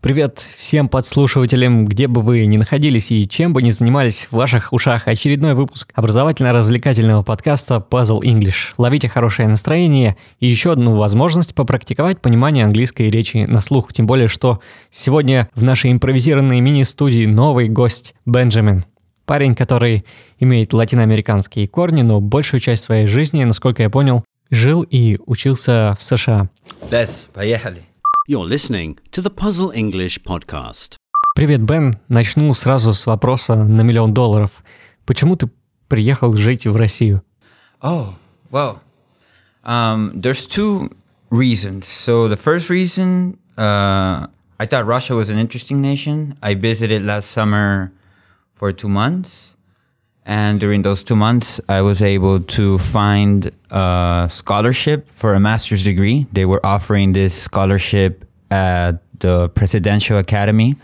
Привет всем подслушивателям, где бы вы ни находились и чем бы ни занимались в ваших ушах. Очередной выпуск образовательно-развлекательного подкаста Puzzle English. Ловите хорошее настроение и еще одну возможность попрактиковать понимание английской речи на слух. Тем более, что сегодня в нашей импровизированной мини-студии новый гость Бенджамин. Парень, который имеет латиноамериканские корни, но большую часть своей жизни, насколько я понял, жил и учился в США. Let's, поехали. You're listening to the Puzzle English podcast. Привет, Бен. Начну сразу с вопроса на миллион долларов. Почему ты приехал жить в Россию? Oh, well, um, there's two reasons. So the first reason, uh, I thought Russia was an interesting nation. I visited last summer for two months. And during those two months, I was able to find a scholarship for a master's degree. They were offering this scholarship at the Presidential Academy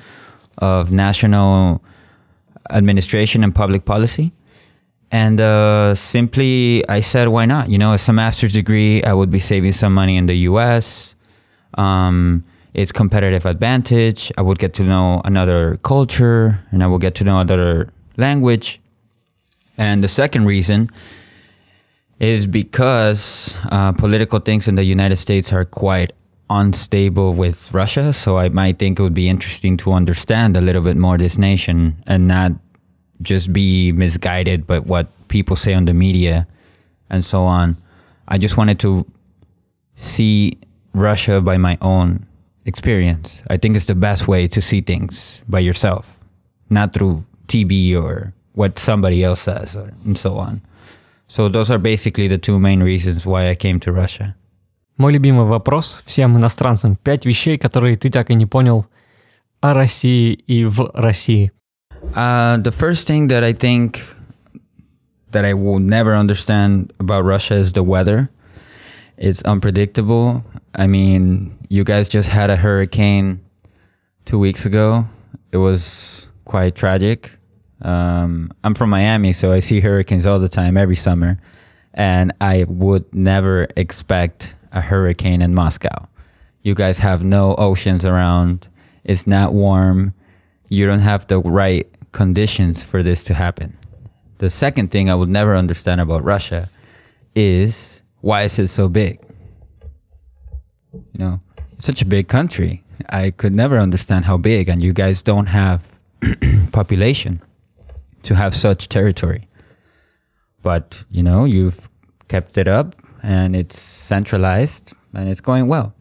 of National Administration and Public Policy. And uh, simply, I said, why not? You know, it's a master's degree. I would be saving some money in the US. Um, it's competitive advantage. I would get to know another culture and I would get to know another language. And the second reason is because uh, political things in the United States are quite unstable with Russia. So I might think it would be interesting to understand a little bit more this nation and not just be misguided by what people say on the media and so on. I just wanted to see Russia by my own experience. I think it's the best way to see things by yourself, not through TV or what somebody else says and so on. So those are basically the two main reasons why I came to Russia. Мой любимый вопрос всем иностранцам. Пять вещей, которые ты так и не понял о России и в России. Uh, the first thing that I think that I will never understand about Russia is the weather. It's unpredictable. I mean, you guys just had a hurricane two weeks ago. It was quite tragic. Um, I'm from Miami, so I see hurricanes all the time, every summer. And I would never expect a hurricane in Moscow. You guys have no oceans around. It's not warm. You don't have the right conditions for this to happen. The second thing I would never understand about Russia is why is it so big? You know, such a big country. I could never understand how big, and you guys don't have population to have such territory. But, you know, you've kept it up and it's centralized and it's going well.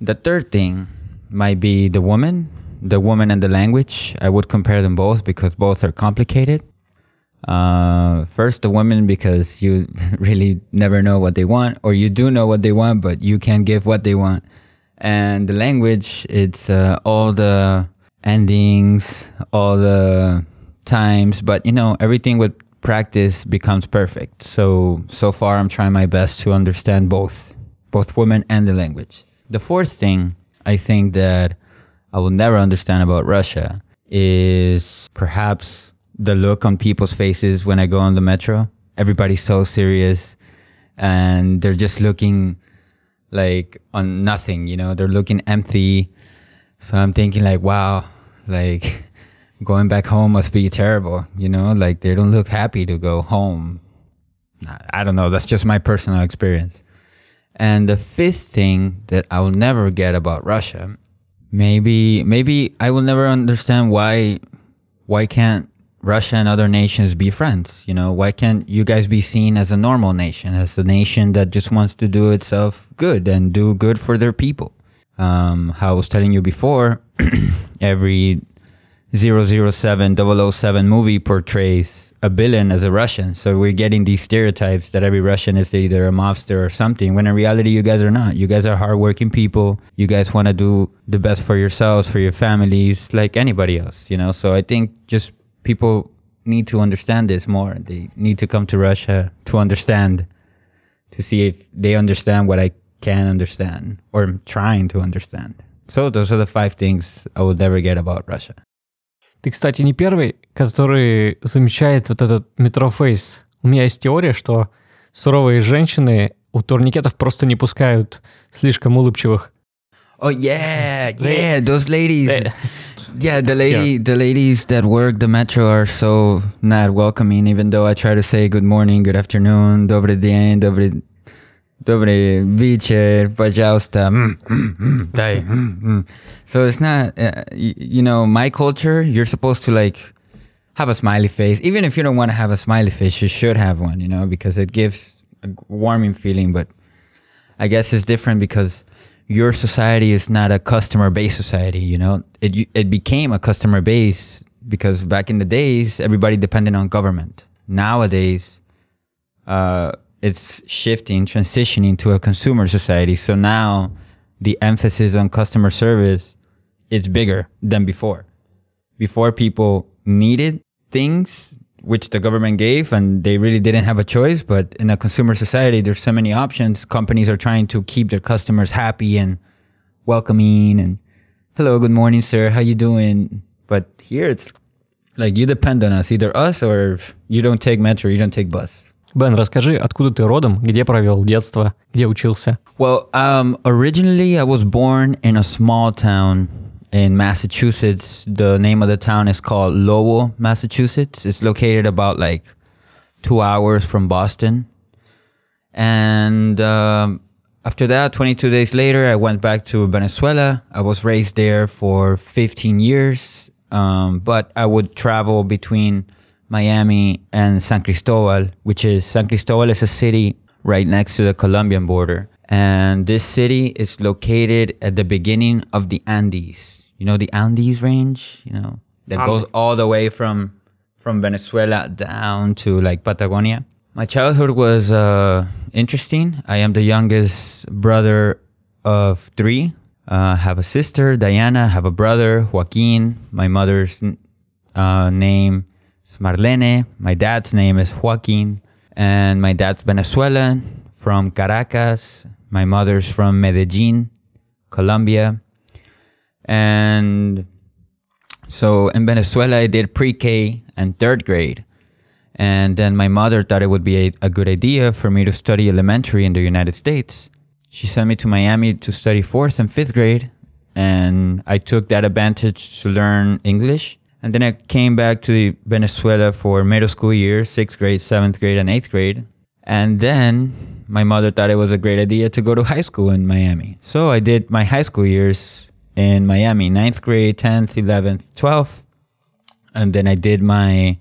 The third thing might be the woman, the woman and the language. I would compare them both because both are complicated. Uh, first, the women because you really never know what they want, or you do know what they want, but you can't give what they want. And the language, it's uh, all the endings, all the times, but you know, everything with practice becomes perfect. So so far I'm trying my best to understand both both women and the language. The fourth thing I think that I will never understand about Russia is perhaps the look on people's faces when I go on the metro. Everybody's so serious and they're just looking like on nothing, you know, they're looking empty. So I'm thinking like, wow, like going back home must be terrible, you know, like they don't look happy to go home. I don't know, that's just my personal experience. And the fifth thing that I will never get about Russia, maybe maybe I will never understand why why can't Russia and other nations be friends? You know, why can't you guys be seen as a normal nation, as a nation that just wants to do itself good and do good for their people? Um, how I was telling you before, every 007 007 movie portrays a villain as a Russian. So we're getting these stereotypes that every Russian is either a mobster or something, when in reality, you guys are not. You guys are hardworking people. You guys want to do the best for yourselves, for your families, like anybody else, you know? So I think just people need to understand this more. They need to come to Russia to understand, to see if they understand what I can understand or am trying to understand. So those are the five things I will never get about Russia. Ты, кстати, не первый, который замечает вот этот метрофейс. У меня есть теория, что суровые женщины у турникетов просто не пускают слишком улыбчивых. Oh yeah, yeah, those ladies. Yeah, the lady, the ladies that work the metro are so not welcoming. Even though I try to say good morning, good afternoon, добрый день, добрый, добрый вечер, пожалуйста. mm, mm, mm, дай, mm, mm. So it's not, uh, y- you know, my culture. You're supposed to like have a smiley face, even if you don't want to have a smiley face. You should have one, you know, because it gives a warming feeling. But I guess it's different because your society is not a customer based society. You know, it it became a customer base because back in the days everybody depended on government. Nowadays, uh, it's shifting, transitioning to a consumer society. So now the emphasis on customer service is bigger than before. Before people needed things which the government gave and they really didn't have a choice but in a consumer society there's so many options companies are trying to keep their customers happy and welcoming and hello good morning sir how you doing but here it's like you depend on us either us or you don't take metro you don't take bus Бен, расскажи, откуда ты родом, где провел детство, где учился? Well, um, originally I was born in a small town in Massachusetts. The name of the town is called Lowell, Massachusetts. It's located about like two hours from Boston. And um, after that, 22 days later, I went back to Venezuela. I was raised there for 15 years, um, but I would travel between Miami and San Cristobal, which is San Cristobal is a city right next to the Colombian border. And this city is located at the beginning of the Andes. You know the Andes range, you know, that goes all the way from from Venezuela down to like Patagonia. My childhood was uh, interesting. I am the youngest brother of three. Uh, have a sister, Diana. Have a brother, Joaquin. My mother's uh, name is Marlene. My dad's name is Joaquin. And my dad's Venezuelan from Caracas. My mother's from Medellin, Colombia. And so in Venezuela, I did pre K and third grade. And then my mother thought it would be a, a good idea for me to study elementary in the United States. She sent me to Miami to study fourth and fifth grade. And I took that advantage to learn English. And then I came back to Venezuela for middle school years, sixth grade, seventh grade, and eighth grade. And then my mother thought it was a great idea to go to high school in Miami. So I did my high school years in Miami, ninth grade, 10th, 11th, 12th. And then I did my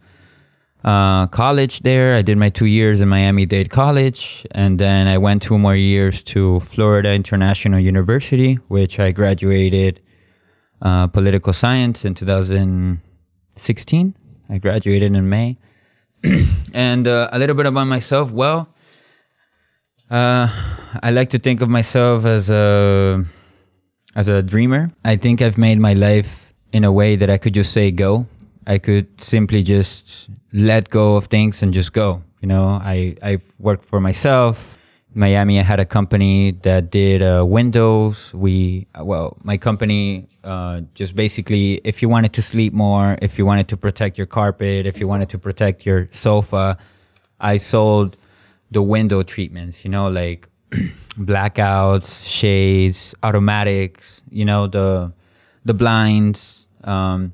uh, college there. I did my two years in Miami Dade College. And then I went two more years to Florida International University, which I graduated uh, political science in 2016. I graduated in May. and uh, a little bit about myself. Well, uh, I like to think of myself as a as a dreamer. I think I've made my life in a way that I could just say go. I could simply just let go of things and just go. You know, I I work for myself. Miami, I had a company that did uh, windows. We well, my company uh, just basically, if you wanted to sleep more, if you wanted to protect your carpet, if you wanted to protect your sofa, I sold the window treatments. You know, like blackouts, shades, automatics. You know, the the blinds. Um,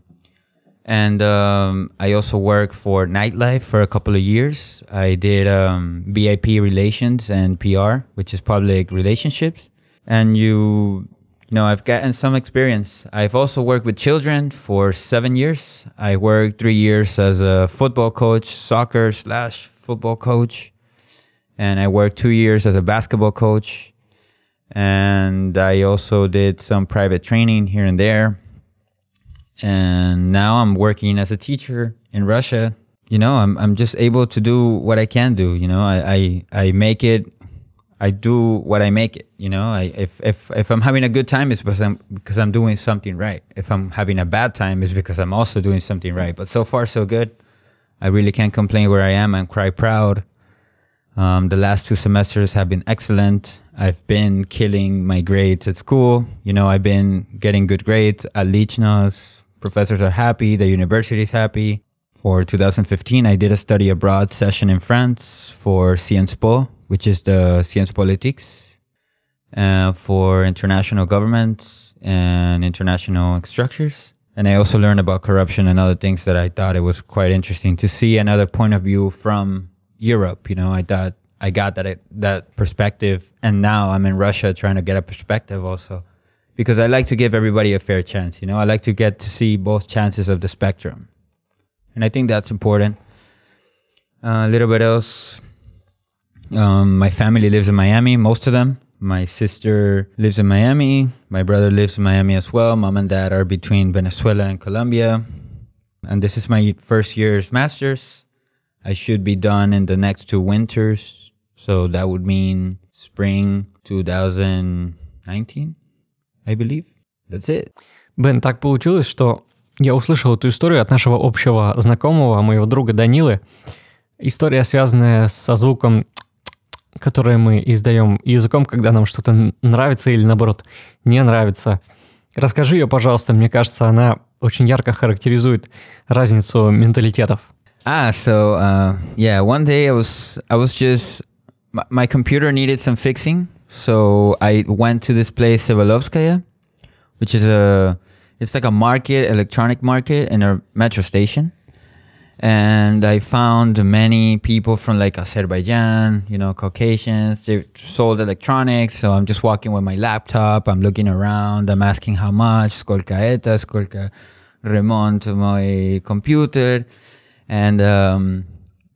and um, I also worked for nightlife for a couple of years. I did um, VIP relations and PR, which is public relationships. And you, you know, I've gotten some experience. I've also worked with children for seven years. I worked three years as a football coach, soccer slash football coach, and I worked two years as a basketball coach. And I also did some private training here and there and now I'm working as a teacher in Russia. You know, I'm I'm just able to do what I can do. You know, I I, I make it. I do what I make it. You know, I if if if I'm having a good time, it's because I'm because I'm doing something right. If I'm having a bad time, it's because I'm also doing something right. But so far, so good. I really can't complain where I am. I'm quite proud. Um, the last two semesters have been excellent. I've been killing my grades at school. You know, I've been getting good grades at Lichnos. Professors are happy. The university is happy. For 2015, I did a study abroad session in France for Sciences Po, which is the Sciences Politiques. uh, for international governments and international structures. And I also learned about corruption and other things that I thought it was quite interesting to see another point of view from Europe. You know, I thought I got that that perspective, and now I'm in Russia trying to get a perspective also, because I like to give everybody a fair chance. You know, I like to get to see both chances of the spectrum, and I think that's important. Uh, a little bit else. Um, my family lives in Miami, most of them. My sister lives in Miami. My brother lives in Miami as well. Mom and dad are between Venezuela and Colombia. And this is my first year's master's. I should be done in the next two winters. So that would mean spring 2019, I believe. That's it. Бен, так получилось, что я услышал эту историю от нашего общего знакомого, моего друга Данилы. История, связанная со звуком, который мы издаем языком, когда нам что-то нравится или, наоборот, не нравится. Расскажи ее, пожалуйста, мне кажется, она очень ярко характеризует разницу менталитетов. Ah, so uh, yeah, one day I was I was just my, my computer needed some fixing, So I went to this place Savyolovskaya, which is a it's like a market, electronic market in a metro station. And I found many people from like Azerbaijan, you know, Caucasians. They sold electronics. So I'm just walking with my laptop. I'm looking around. I'm asking how much, skolka eta, skolka remont my computer. And um,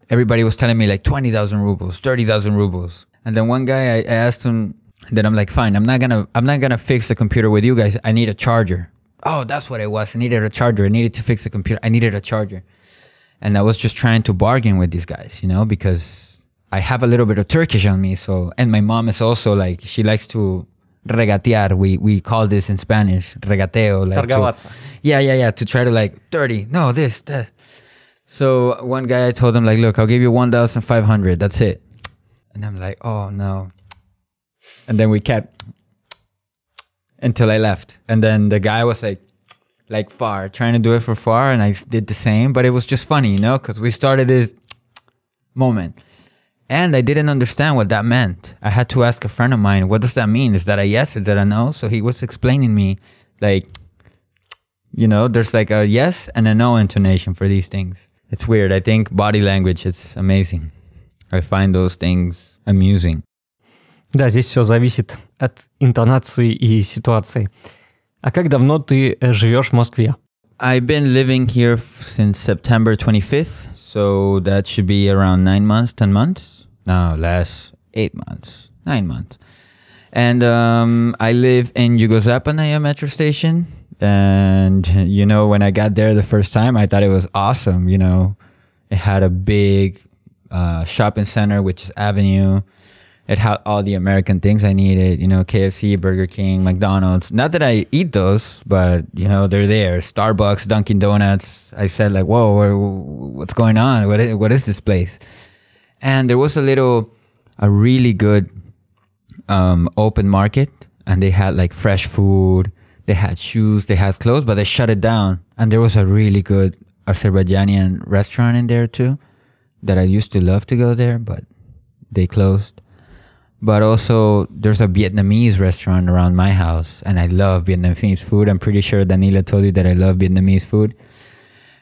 everybody was telling me like 20,000 rubles, 30,000 rubles. And then one guy, I asked him that I'm like, fine, I'm not gonna, I'm not gonna fix the computer with you guys. I need a charger. Oh, that's what it was. I needed a charger. I needed to fix the computer. I needed a charger. And I was just trying to bargain with these guys, you know, because I have a little bit of Turkish on me. So, and my mom is also like, she likes to regatear. We we call this in Spanish regateo. Like to, yeah, yeah, yeah. To try to like dirty. No, this, that. So one guy I told him like, look, I'll give you one thousand five hundred. That's it. And I'm like, oh no. And then we kept until I left. And then the guy was like, like far, trying to do it for far. And I did the same, but it was just funny, you know, because we started this moment. And I didn't understand what that meant. I had to ask a friend of mine, what does that mean? Is that a yes or that a no? So he was explaining me like, you know, there's like a yes and a no intonation for these things. It's weird. I think body language, it's amazing. I find those things amusing. Да, здесь все зависит от интонации и ситуации. А как давно ты э, живешь в Москве? I've been living here since September 25th, so that should be around nine months, 10 months. No, less, eight months, nine months. And um, I live in Yugo-Zapadnaya metro station. And, you know, when I got there the first time, I thought it was awesome. You know, it had a big uh, shopping center, which is Avenue. It had all the American things I needed, you know, KFC, Burger King, McDonald's. Not that I eat those, but you know, they're there. Starbucks, Dunkin' Donuts. I said like, "Whoa, what's going on? What is, what is this place?" And there was a little, a really good um, open market, and they had like fresh food. They had shoes, they had clothes, but they shut it down. And there was a really good Azerbaijani restaurant in there too, that I used to love to go there, but they closed but also there's a Vietnamese restaurant around my house, and I love Vietnamese food. I'm pretty sure Danila told you that I love Vietnamese food.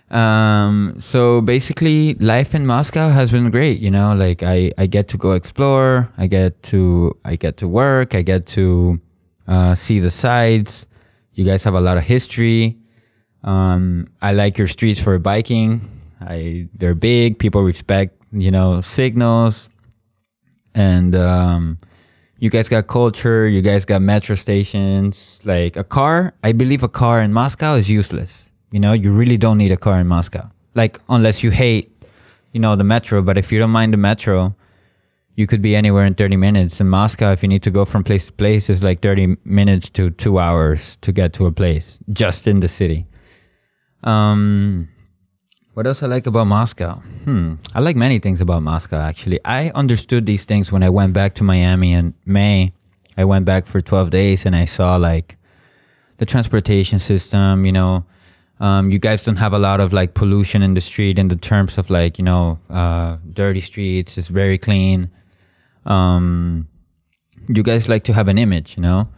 Um, so basically, life in Moscow has been great. You know, like I, I get to go explore. I get to I get to work. I get to uh, see the sights. You guys have a lot of history. Um, I like your streets for biking. I they're big. People respect you know signals and um, you guys got culture. You guys got metro stations. Like a car, I believe a car in Moscow is useless. You know, you really don't need a car in Moscow. Like unless you hate, you know, the metro. But if you don't mind the metro, you could be anywhere in 30 minutes. In Moscow, if you need to go from place to place, it's like 30 minutes to two hours to get to a place just in the city. Um, what else I like about Moscow? Hmm. I like many things about Moscow, actually. I understood these things when I went back to Miami in May. I went back for 12 days and I saw like the transportation system, you know. Um, you guys don't have a lot of like pollution in the street in the terms of like, you know, uh, dirty streets. It's very clean. Um, you guys like to have an image, you know.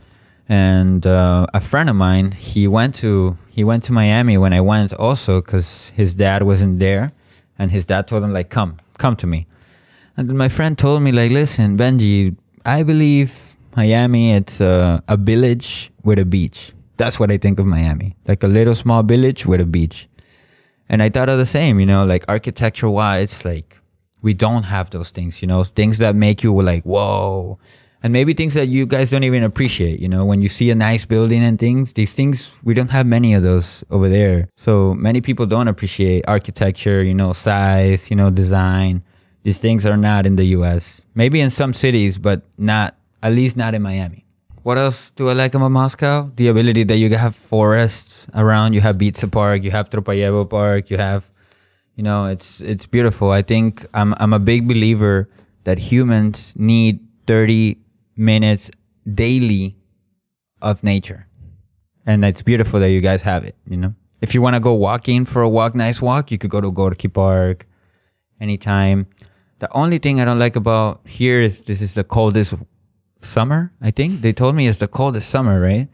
And uh, a friend of mine, he went to he went to Miami when I went also because his dad wasn't there, and his dad told him like, "Come, come to me." And my friend told me like, "Listen, Benji, I believe Miami it's a, a village with a beach. That's what I think of Miami, like a little small village with a beach." And I thought of the same, you know, like architecture wise, like we don't have those things, you know, things that make you like, whoa. And maybe things that you guys don't even appreciate, you know, when you see a nice building and things, these things, we don't have many of those over there. So many people don't appreciate architecture, you know, size, you know, design. These things are not in the US. Maybe in some cities, but not, at least not in Miami. What else do I like about Moscow? The ability that you have forests around. You have Bitsa Park. You have Troparyovo Park. You have, you know, it's it's beautiful. I think I'm I'm a big believer that humans need 30 minutes daily of nature, and it's beautiful that you guys have it. You know, if you want to go walking for a walk, nice walk, you could go to Gorky Park anytime. The only thing I don't like about here is this is the coldest summer, I think. They told me it's the coldest summer, right?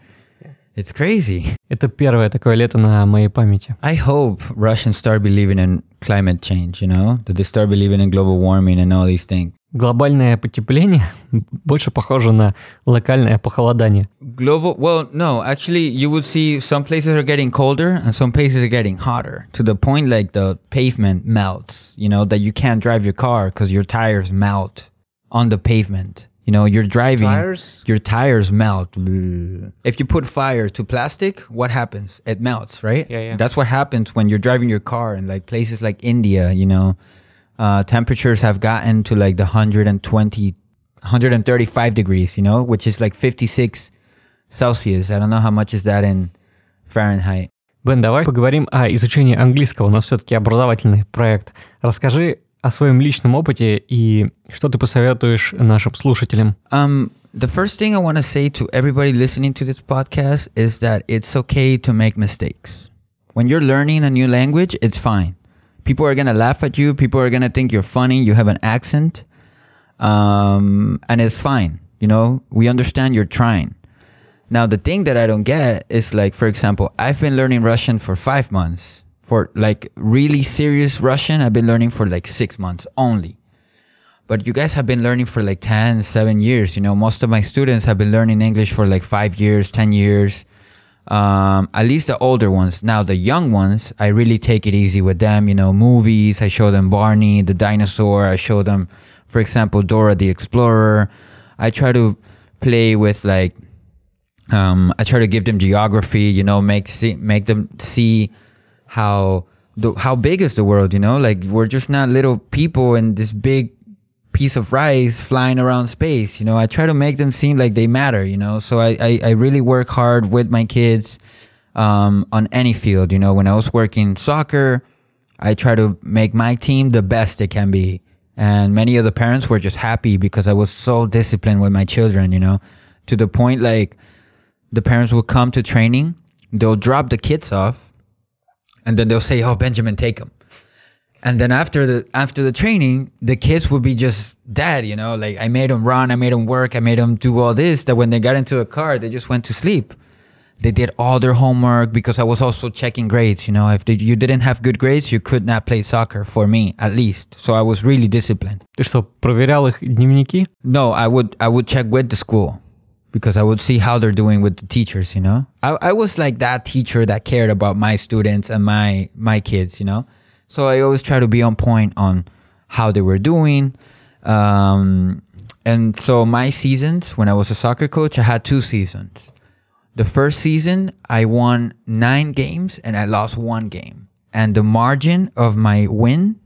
It's crazy. Это первое такое лето на моей памяти. I hope Russians start believing in climate change, you know? That they start believing in global warming and all these things. Глобальное потепление больше похоже на локальное похолодание. Global, well, no, actually, you would see some places are getting colder and some places are getting hotter to the point like the pavement melts, you know, that you can't drive your car because your tires melt on the pavement. You know, you're driving, Tires? your tires melt. If you put fire to plastic, what happens? It melts, right? Yeah, yeah. That's what happens when you're driving your car in like places like India, you know. Uh, temperatures have gotten to like the 120, 135 degrees, you know, which is like 56 Celsius. I don't know how much is that in Fahrenheit. Бен, давай поговорим о изучении английского. У нас все-таки образовательный проект. Расскажи о своем личном опыте и что ты посоветуешь нашим слушателям. Um, the first thing I want to say to everybody listening to this podcast is that it's okay to make mistakes. When you're learning a new language, it's fine. People are to laugh at you. People are to think you're funny. You have an accent. Um, and it's fine. You know, we understand you're trying. Now, the thing that I don't get is like, for example, I've been learning Russian for five months. For like really serious Russian, I've been learning for like six months only. But you guys have been learning for like 10, 7 years. You know, most of my students have been learning English for like five years, 10 years. Um, at least the older ones. Now, the young ones, I really take it easy with them. You know, movies, I show them Barney, the dinosaur. I show them, for example, Dora the Explorer. I try to play with like um, I try to give them geography, you know, make see, make them see how the, how big is the world, you know? Like we're just not little people in this big piece of rice flying around space, you know? I try to make them seem like they matter, you know? So I I, I really work hard with my kids um, on any field, you know? When I was working soccer, I try to make my team the best it can be. And many of the parents were just happy because I was so disciplined with my children, you know, to the point like the parents will come to training, they'll drop the kids off, and then they'll say, "Oh, Benjamin, take them." And then after the after the training, the kids would be just dead, you know. Like I made them run, I made them work, I made them do all this. That when they got into the car, they just went to sleep. They did all their homework because I was also checking grades. You know, if they, you didn't have good grades, you could not play soccer for me, at least. So I was really disciplined. Ты что, проверял их дневники? No, I would I would check with the school because I would see how they're doing with the teachers, you know? I, I was like that teacher that cared about my students and my my kids, you know? So I always try to be on point on how they were doing. Um, and so my seasons, when I was a soccer coach, I had two seasons. The first season, I won nine games and I lost one game. And the margin of my win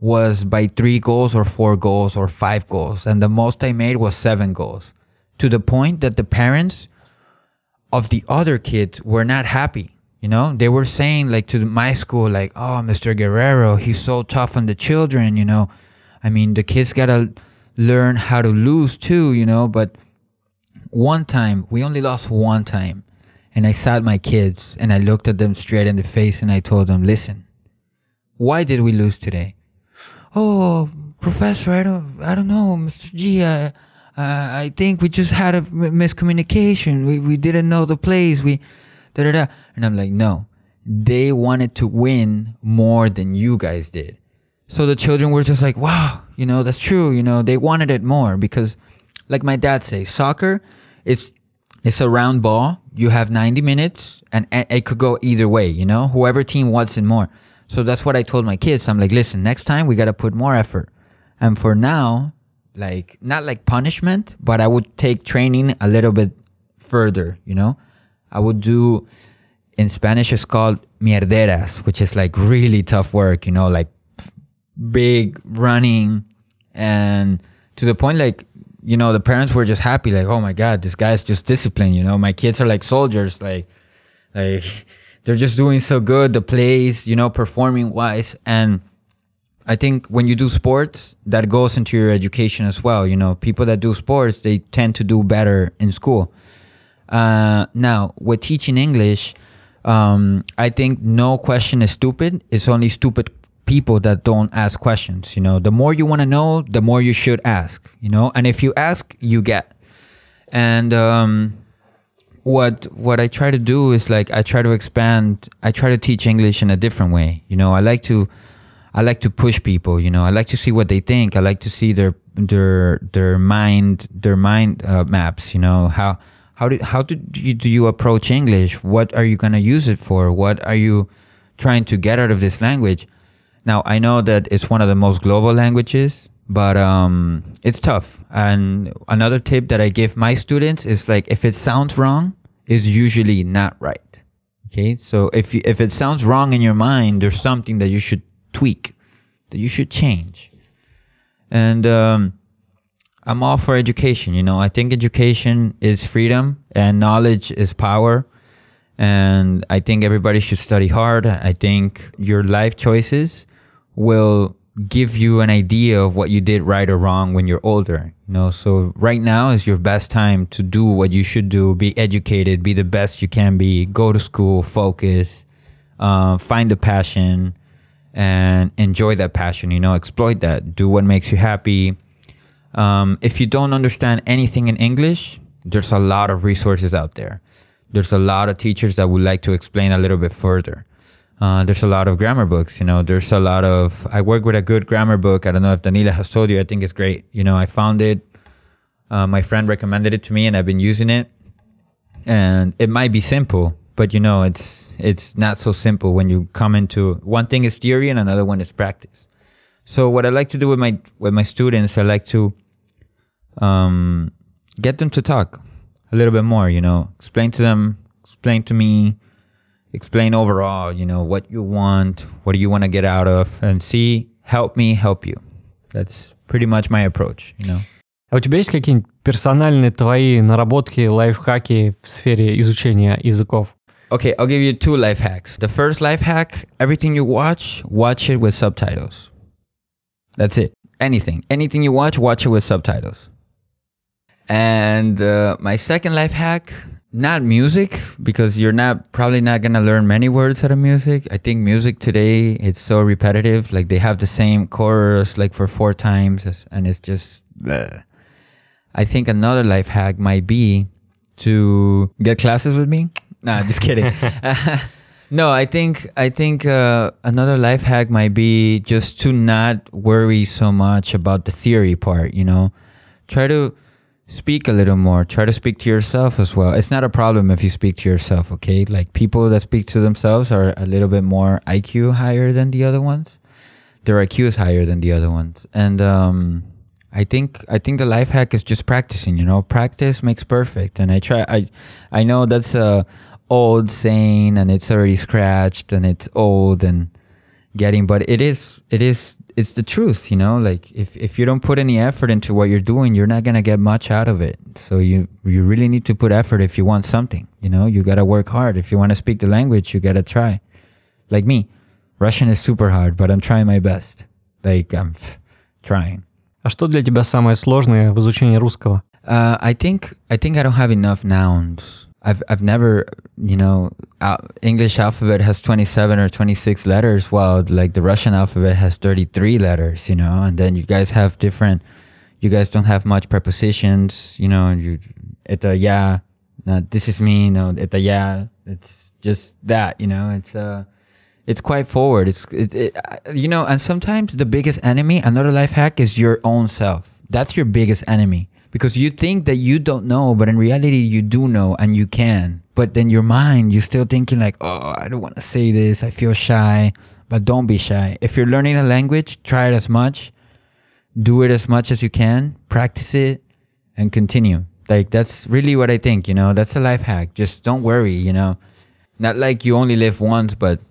was by three goals or four goals or five goals. And the most I made was seven goals to the point that the parents of the other kids were not happy. You know, they were saying like to my school, like, "Oh, Mr. Guerrero, he's so tough on the children." You know, I mean, the kids gotta learn how to lose too. You know, but one time we only lost one time, and I sat my kids and I looked at them straight in the face and I told them, "Listen, why did we lose today?" Oh, professor, I don't, I don't know, Mr. G. I, uh, I think we just had a miscommunication. We we didn't know the plays. We da da da. And I'm like, no, they wanted to win more than you guys did. So the children were just like, wow, you know, that's true. You know, they wanted it more because, like my dad says, soccer is it's a round ball. You have 90 minutes and it could go either way, you know, whoever team wants it more. So that's what I told my kids. I'm like, listen, next time we got to put more effort. And for now, like, not like punishment, but I would take training a little bit further, you know? I would do, in Spanish, it's called mierderas, which is like really tough work, you know, like big running. And to the point like you know the parents were just happy like oh my god this guy's just disciplined you know? My kids are like soldiers like like they're just doing so good the plays you know performing wise. And i think when you do sports that goes into your education as well you know? People that do sports they tend to do better in school uh, now with teaching english um, i think no question is stupid it's only stupid people that don't ask questions. You know, the more you want to know, the more you should ask. You know, and if you ask, you get. And um, what what I try to do is like I try to expand. I try to teach English in a different way. You know, I like to I like to push people. You know, I like to see what they think. I like to see their their their mind their mind uh, maps. You know how. How do how do you, do you approach English? What are you gonna use it for? What are you trying to get out of this language? Now, I know that it's one of the most global languages, but um, it's tough. And another tip that I give my students is like, if it sounds wrong, is usually not right. Okay, so if you, if it sounds wrong in your mind, there's something that you should tweak, that you should change. And um, I'm all for education. You know, I think education is freedom and knowledge is power. And I think everybody should study hard. I think your life choices will give you an idea of what you did right or wrong when you're older. You know, so right now is your best time to do what you should do, be educated, be the best you can be, go to school, focus, uh, find a passion and enjoy that passion, you know, exploit that, do what makes you happy. Um, if you don't understand anything in English, there's a lot of resources out there. There's a lot of teachers that would like to explain a little bit further. Uh, there's a lot of grammar books. You know, there's a lot of. I work with a good grammar book. I don't know if Danila has told you. I think it's great. You know, I found it. Uh, my friend recommended it to me, and I've been using it. And it might be simple, but you know, it's it's not so simple when you come into one thing is theory and another one is practice. So what I like to do with my with my students, I like to um, get them to talk a little bit more. You know, explain to them, explain to me explain overall, you know, what you want, what do you want to get out of, and see, help me help you. That's pretty much my approach, you know. А у тебя есть какие-нибудь персональные твои наработки, лайфхаки в сфере изучения языков? Okay, I'll give you two life hacks. The first life hack, everything you watch, watch it with subtitles. That's it. Anything. Anything you watch, watch it with subtitles. And uh, my second life hack, not music because you're not probably not gonna learn many words out of music. I think music today it's so repetitive. Like they have the same chorus like for four times, and it's just. Bleh. I think another life hack might be to get classes with me. Nah, just kidding. no, I think I think uh, another life hack might be just to not worry so much about the theory part. You know, try to speak a little more. Try to speak to yourself as well. It's not a problem if you speak to yourself, okay? Like people that speak to themselves are a little bit more IQ higher than the other ones. Their IQ is higher than the other ones. And um I think I think the life hack is just practicing, you know. Practice makes perfect. And I try I I know that's a old saying and it's already scratched and it's old and getting but it is it is it's the truth, you know. Like if if you don't put any effort into what you're doing, you're not gonna get much out of it. So you you really need to put effort if you want something. You know, you gotta work hard. If you want to speak the language, you gotta try. Like me, Russian is super hard, but I'm trying my best. Like I'm trying. А что для тебя самое сложное в изучении русского? Uh, I think I think I don't have enough nouns. I've I've never, you know, English alphabet has 27 or 26 letters, while like the Russian alphabet has 33 letters, you know, and then you guys have different, you guys don't have much prepositions. You know, you это я, no, this is me. No, это я. It's just that. You know, it's uh, it's quite forward. It's it, it, you know, and sometimes the biggest enemy, another life hack, is your own self. That's your biggest enemy because you think that you don't know, but in reality you do know and you can. But then your mind, you're still thinking like, oh, I don't want to say this. I feel shy. But don't be shy. If you're learning a language, try it as much. Do it as much as you can. Practice it and continue. Like that's really what I think, you know. That's a life hack. Just don't worry, you know. Not like you only live once, but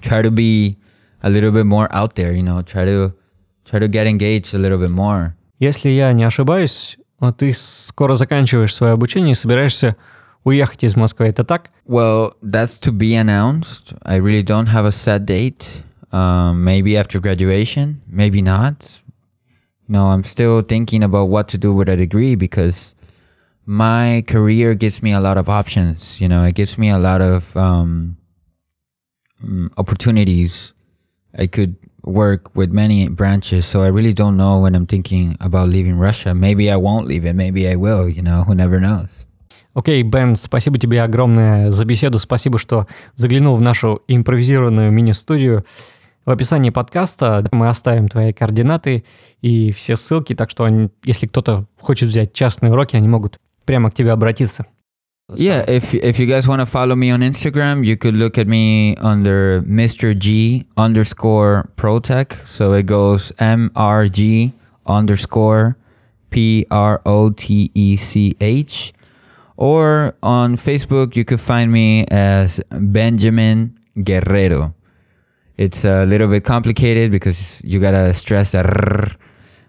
try to be a little bit more out there, you know. Try to try to get engaged a little bit more. Если я не ошибаюсь, ты скоро заканчиваешь свое обучение и собираешься уехать из Москвы. Это так? Well, that's to be announced. I really don't have a set date. Um, maybe after graduation, maybe not. No, I'm still thinking about what to do with a degree because my career gives me a lot of options. You know, it gives me a lot of um, mm, opportunities. I could work with many branches, so I really don't know when I'm thinking about leaving Russia. Maybe I won't leave it, maybe I will, you know, who never knows. Окей, okay, Бен, спасибо тебе огромное за беседу, спасибо, что заглянул в нашу импровизированную мини-студию. В описании подкаста мы оставим твои координаты и все ссылки, так что они, если кто-то хочет взять частные уроки, они могут прямо к тебе обратиться. Yeah, if if you guys want to follow me on Instagram, you could look at me under Mr. G underscore Protech. So it goes M R G underscore P R O T E C H. Or on Facebook, you could find me as Benjamin Guerrero. It's a little bit complicated because you gotta stress that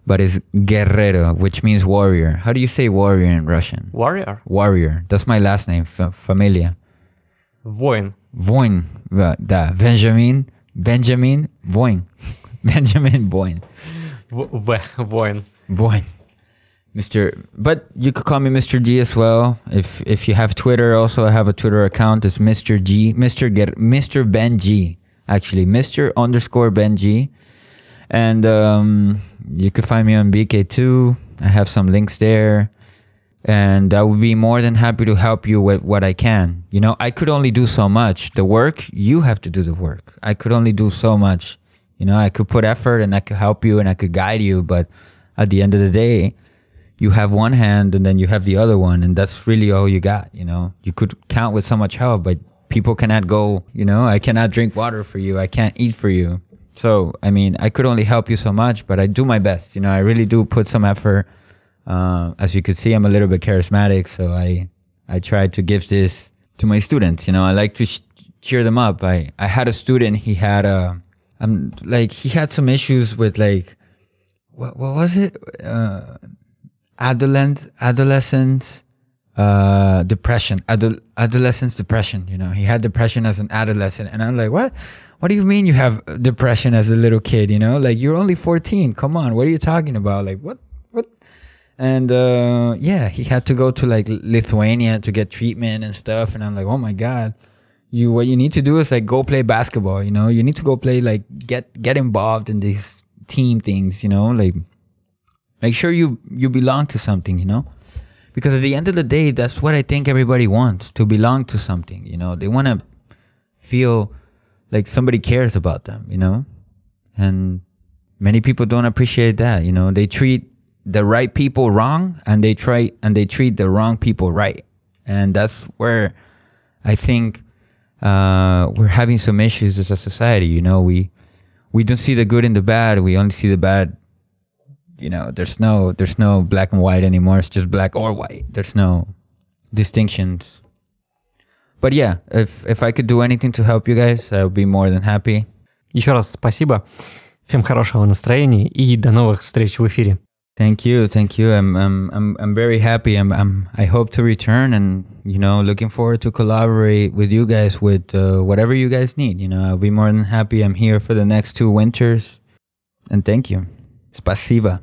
but it's guerrero, which means warrior. How do you say warrior in Russian? Warrior. Warrior. That's my last name, f- familia. Voin. Voin. Да. Benjamin. Benjamin Voin. Benjamin Voin. Voin. Voin. Mr. But you could call me Mr. G as well. If if you have Twitter, also I have a Twitter account. It's Mr. G. Mr. Get Mr. Ben G. Actually, Mr. underscore Ben G. And um, you can find me on VK too. I have some links there. And I would be more than happy to help you with what I can. You know, I could only do so much. The work, you have to do the work. I could only do so much. You know, I could put effort and I could help you and I could guide you. But at the end of the day, you have one hand and then you have the other one. And that's really all you got. You know, you could count with so much help, but people cannot go, you know, I cannot drink water for you. I can't eat for you. So, I mean, I could only help you so much, but I do my best. You know, I really do put some effort. Uh, as you could see, I'm a little bit charismatic, so I I try to give this to my students. You know, I like to sh- cheer them up. I I had a student. He had a um like he had some issues with like what what was it? Uh, adolescent adolescence uh depression Adol- adolescence depression you know he had depression as an adolescent and i'm like what what do you mean you have depression as a little kid? You know, like you're only 14. Come on, what are you talking about? Like what, what? And uh, yeah, he had to go to like Lithuania to get treatment and stuff. And I'm like, oh my god, you what you need to do is like go play basketball. You know, you need to go play like get get involved in these team things. You know, like make sure you you belong to something. You know. Because at the end of the day, that's what I think everybody wants to belong to something. You know, they want to feel like somebody cares about them, you know? And many people don't appreciate that, you know? They treat the right people wrong and they try and they treat the wrong people right. And that's where I think uh, we're having some issues as a society, you know? We we don't see the good and the bad, we only see the bad. You know, there's no there's no black and white anymore. It's just black or white. There's no distinctions but yeah, if if I could do anything to help you guys, I would be more than happy. Еще раз спасибо. Всем хорошего настроения и до новых встреч в эфире. Thank you, thank you. I'm I'm I'm I'm very happy. I'm I'm I hope to return and you know looking forward to collaborate with you guys with uh, whatever you guys need. You know, I'll be more than happy. I'm here for the next two winters, and thank you. Spasiba.